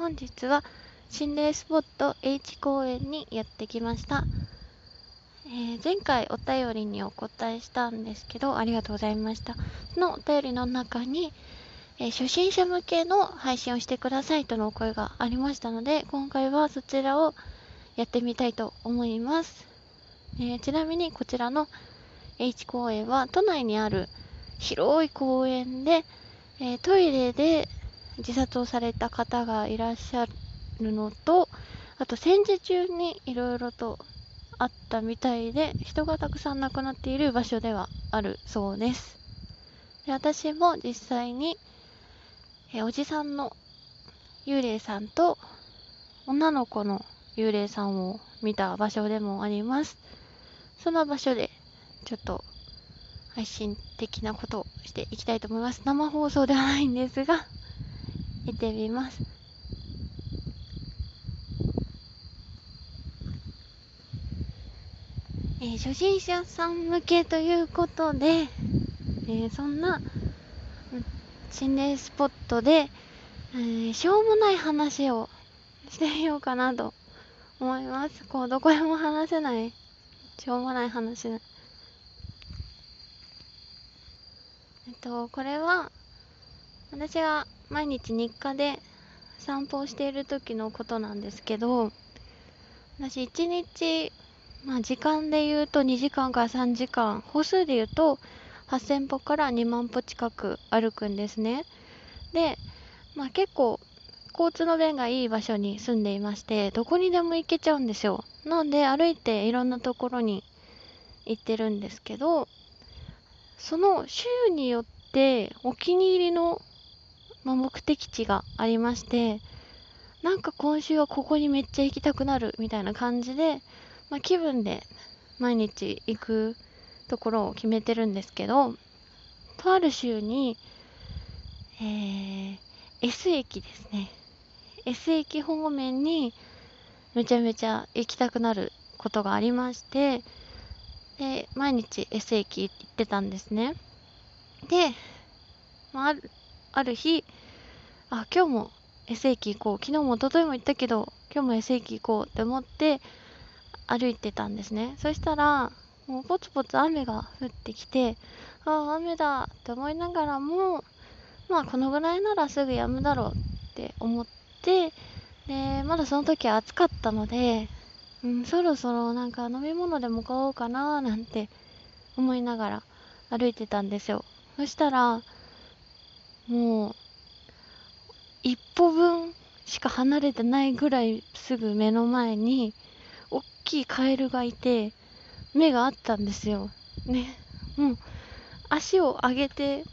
本日は心霊スポット H 公園にやってきました。えー、前回お便りにお答えしたんですけど、ありがとうございました。そのお便りの中に、えー、初心者向けの配信をしてくださいとのお声がありましたので、今回はそちらをやってみたいと思います。えー、ちなみにこちらの H 公園は都内にある広い公園で、えトイレで自殺をされた方がいらっしゃるのと、あと戦時中にいろいろとあったみたいで、人がたくさん亡くなっている場所ではあるそうです。で私も実際に、えおじさんの幽霊さんと女の子の幽霊さんを見た場所でもあります。その場所でちょっと配信的なことをしていきたいと思います。生放送ではないんですが、行ってみます。えー、初心者さん向けということで、えー、そんな心霊スポットで、えー、しょうもない話をしてみようかなと思います。こう、どこでも話せない、しょうもない話。えっと、これは、私が毎日日課で散歩をしている時のことなんですけど、私1日、まあ時間で言うと2時間から3時間、歩数で言うと8000歩から2万歩近く歩くんですね。で、まあ結構交通の便がいい場所に住んでいまして、どこにでも行けちゃうんですよ。なんで歩いていろんなところに行ってるんですけど、その週によってお気に入りのまあ、目的地がありまして、なんか今週はここにめっちゃ行きたくなるみたいな感じで、まあ、気分で毎日行くところを決めてるんですけど、とある週に、えー、S 駅ですね。S 駅方面にめちゃめちゃ行きたくなることがありまして、で、毎日 S 駅行ってたんですね。で、まあ、るある日、あ、今日も S 駅行こう。昨日も一昨日も行ったけど、今日も S 駅行こうって思って歩いてたんですね。そしたら、もうポツポツ雨が降ってきて、ああ、雨だって思いながらも、まあこのぐらいならすぐ止むだろうって思って、で、まだその時は暑かったので、うん、そろそろなんか飲み物でも買おうかななんて思いながら歩いてたんですよ。そしたら、もう、一歩分しか離れてないぐらいすぐ目の前に、大きいカエルがいて、目があったんですよ。ね。もう、足を上げて、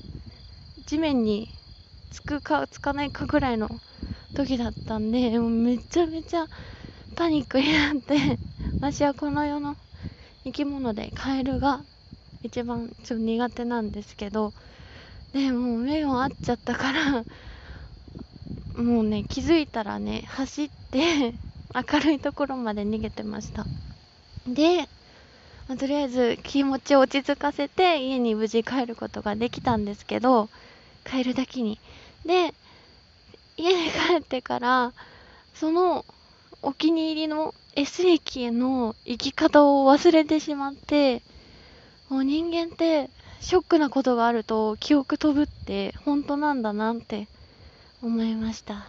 地面につくかつかないかぐらいの時だったんで、もうめちゃめちゃパニックになって 私はこの世の生き物でカエルが一番ちょっと苦手なんですけど、でもう目が合っちゃったからもうね気づいたらね走って 明るいところまで逃げてました。で、まあ、とりあえず気持ちを落ち着かせて家に無事帰ることができたんですけど帰るだけに。で家に帰ってからそのお気に入りの S 駅への行き方を忘れてしまってもう人間ってショックなことがあると記憶飛ぶって本当なんだなって思いました。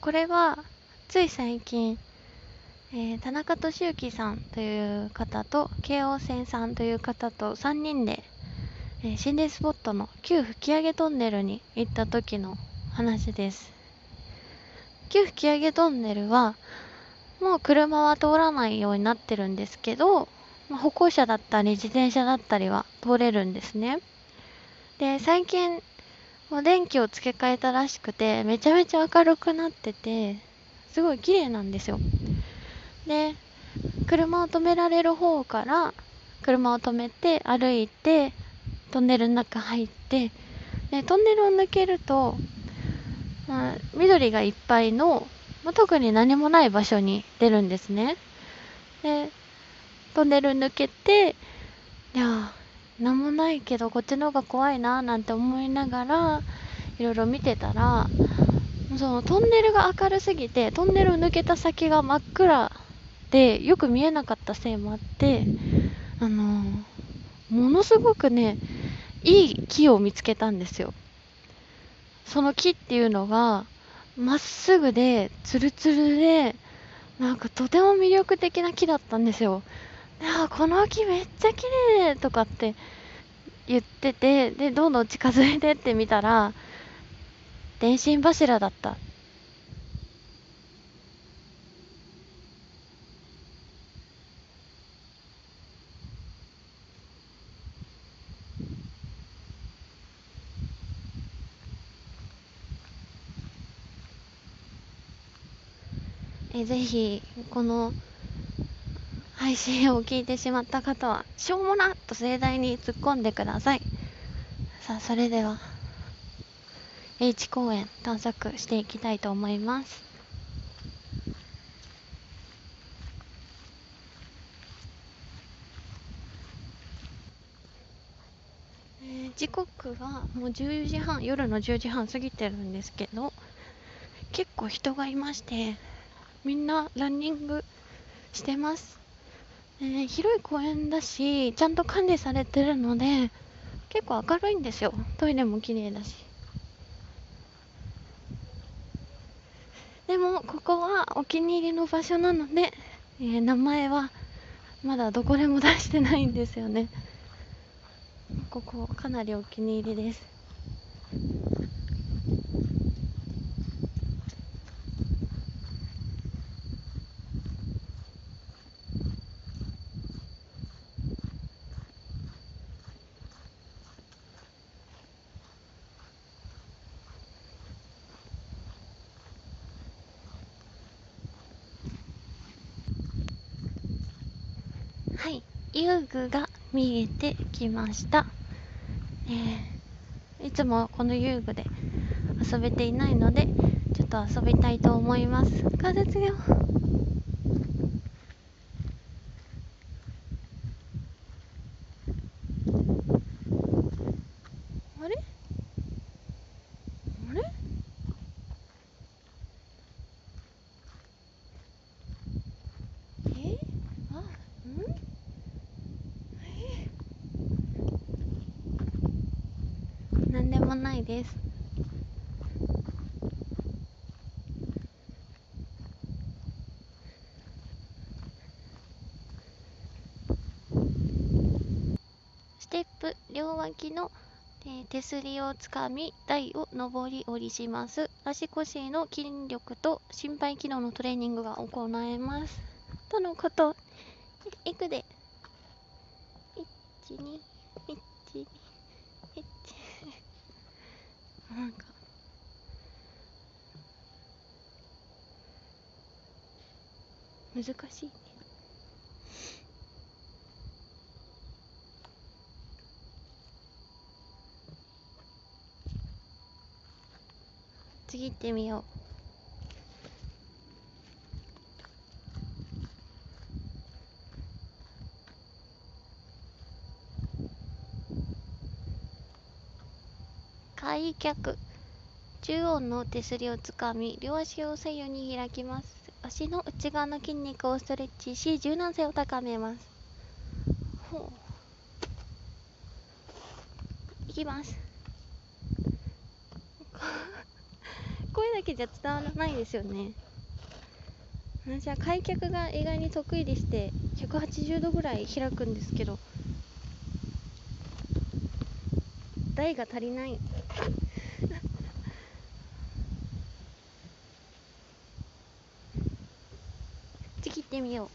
これはつい最近えー、田中俊之さんという方と、京王線さんという方と3人で、え、心霊スポットの旧吹上トンネルに行った時の話です。旧吹上トンネルは、もう車は通らないようになってるんですけど、まあ、歩行者だったり自転車だったりは通れるんですね。で、最近、も電気を付け替えたらしくて、めちゃめちゃ明るくなってて、すごい綺麗なんですよ。で、車を止められる方から、車を止めて歩いて、トンネルの中入って、で、トンネルを抜けると、まあ、緑がいっぱいの、まあ、特に何もない場所に出るんですね。で、トンネル抜けて、いや、何もないけどこっちの方が怖いななんて思いながら、いろいろ見てたら、そのトンネルが明るすぎて、トンネルを抜けた先が真っ暗で、よく見えなかったせいもあって、あの、ものすごくね、いい木を見つけたんですよ。その木っていうのが、まっすぐで、ツルツルで、なんかとても魅力的な木だったんですよ。あこの木めっちゃ綺麗とかって言ってて、で、どんどん近づいてってみたら、電信柱だった。えぜひこの配信を聞いてしまった方はしょうもなと盛大に突っ込んでください。さあそれでは H 公園探索していきたいと思います。時刻はもう10時半夜の10時半過ぎてるんですけど結構人がいましてみんなランニングしてます、えー、広い公園だしちゃんと管理されてるので結構明るいんですよ。トイレも綺麗だし。でもここはお気に入りの場所なので、えー、名前はまだどこでも出してないんですよね。ここかなりお気に入りです。はい。遊具が見えてきました、えー、いつもこの遊具で遊べていないのでちょっと遊びたいと思います。風強いです。ステップ両脇の手すりをつかみ台を上り下りします。足腰の筋力と心肺機能のトレーニングが行えます。とのこと。いくで。1 2 1 2なんか。難しいね。次行ってみよう。開脚中央の手すりをつかみ両足を左右に開きます。足の内側の筋肉をストレッチし柔軟性を高めます。ほう。いきます。声だけじゃ伝わらないですよね。私は開脚が意外に得意でして180度ぐらい開くんですけど台が足りない。次行ってみよう。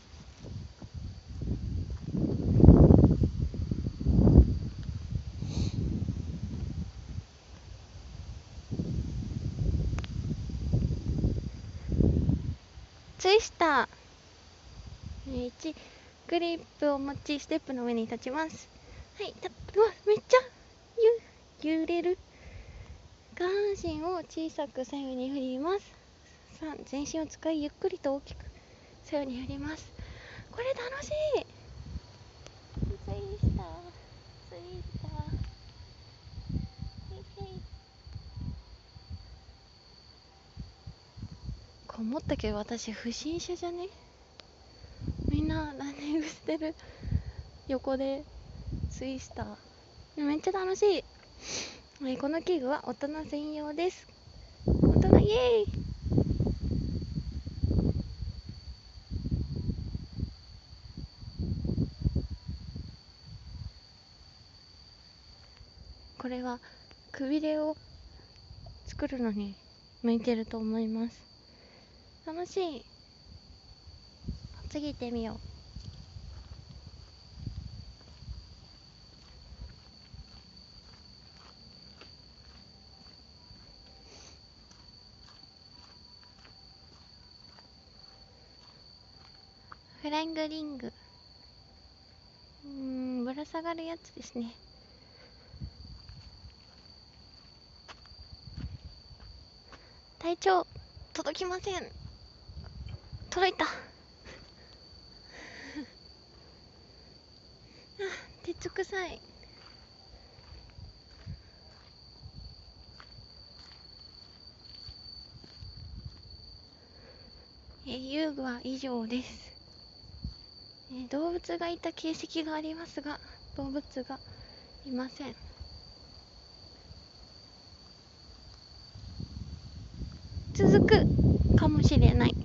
ツイスター。1グリップを持ちステップの上に立ちます。はいたうわめっちゃゆ揺れる。感身を小さく左右に振ります。3全身を使いゆっくりと大きく左右に振ります。これ楽しい。ツイスターツイスターこう思ったけど私不審者じゃね？みんなランニングしてる横でツイスターめっちゃ楽しい、えーこの器具は大人専用です。大人イエーイ。これはくびれを作るのに向いてると思います。楽しい。次行ってみよう。フライングリング。うんぶら下がるやつですね。体調届きません。届いた。あ鉄臭い。え遊具は以上です、えー動物がいた形跡がありますが動物がいません。続くかもしれない。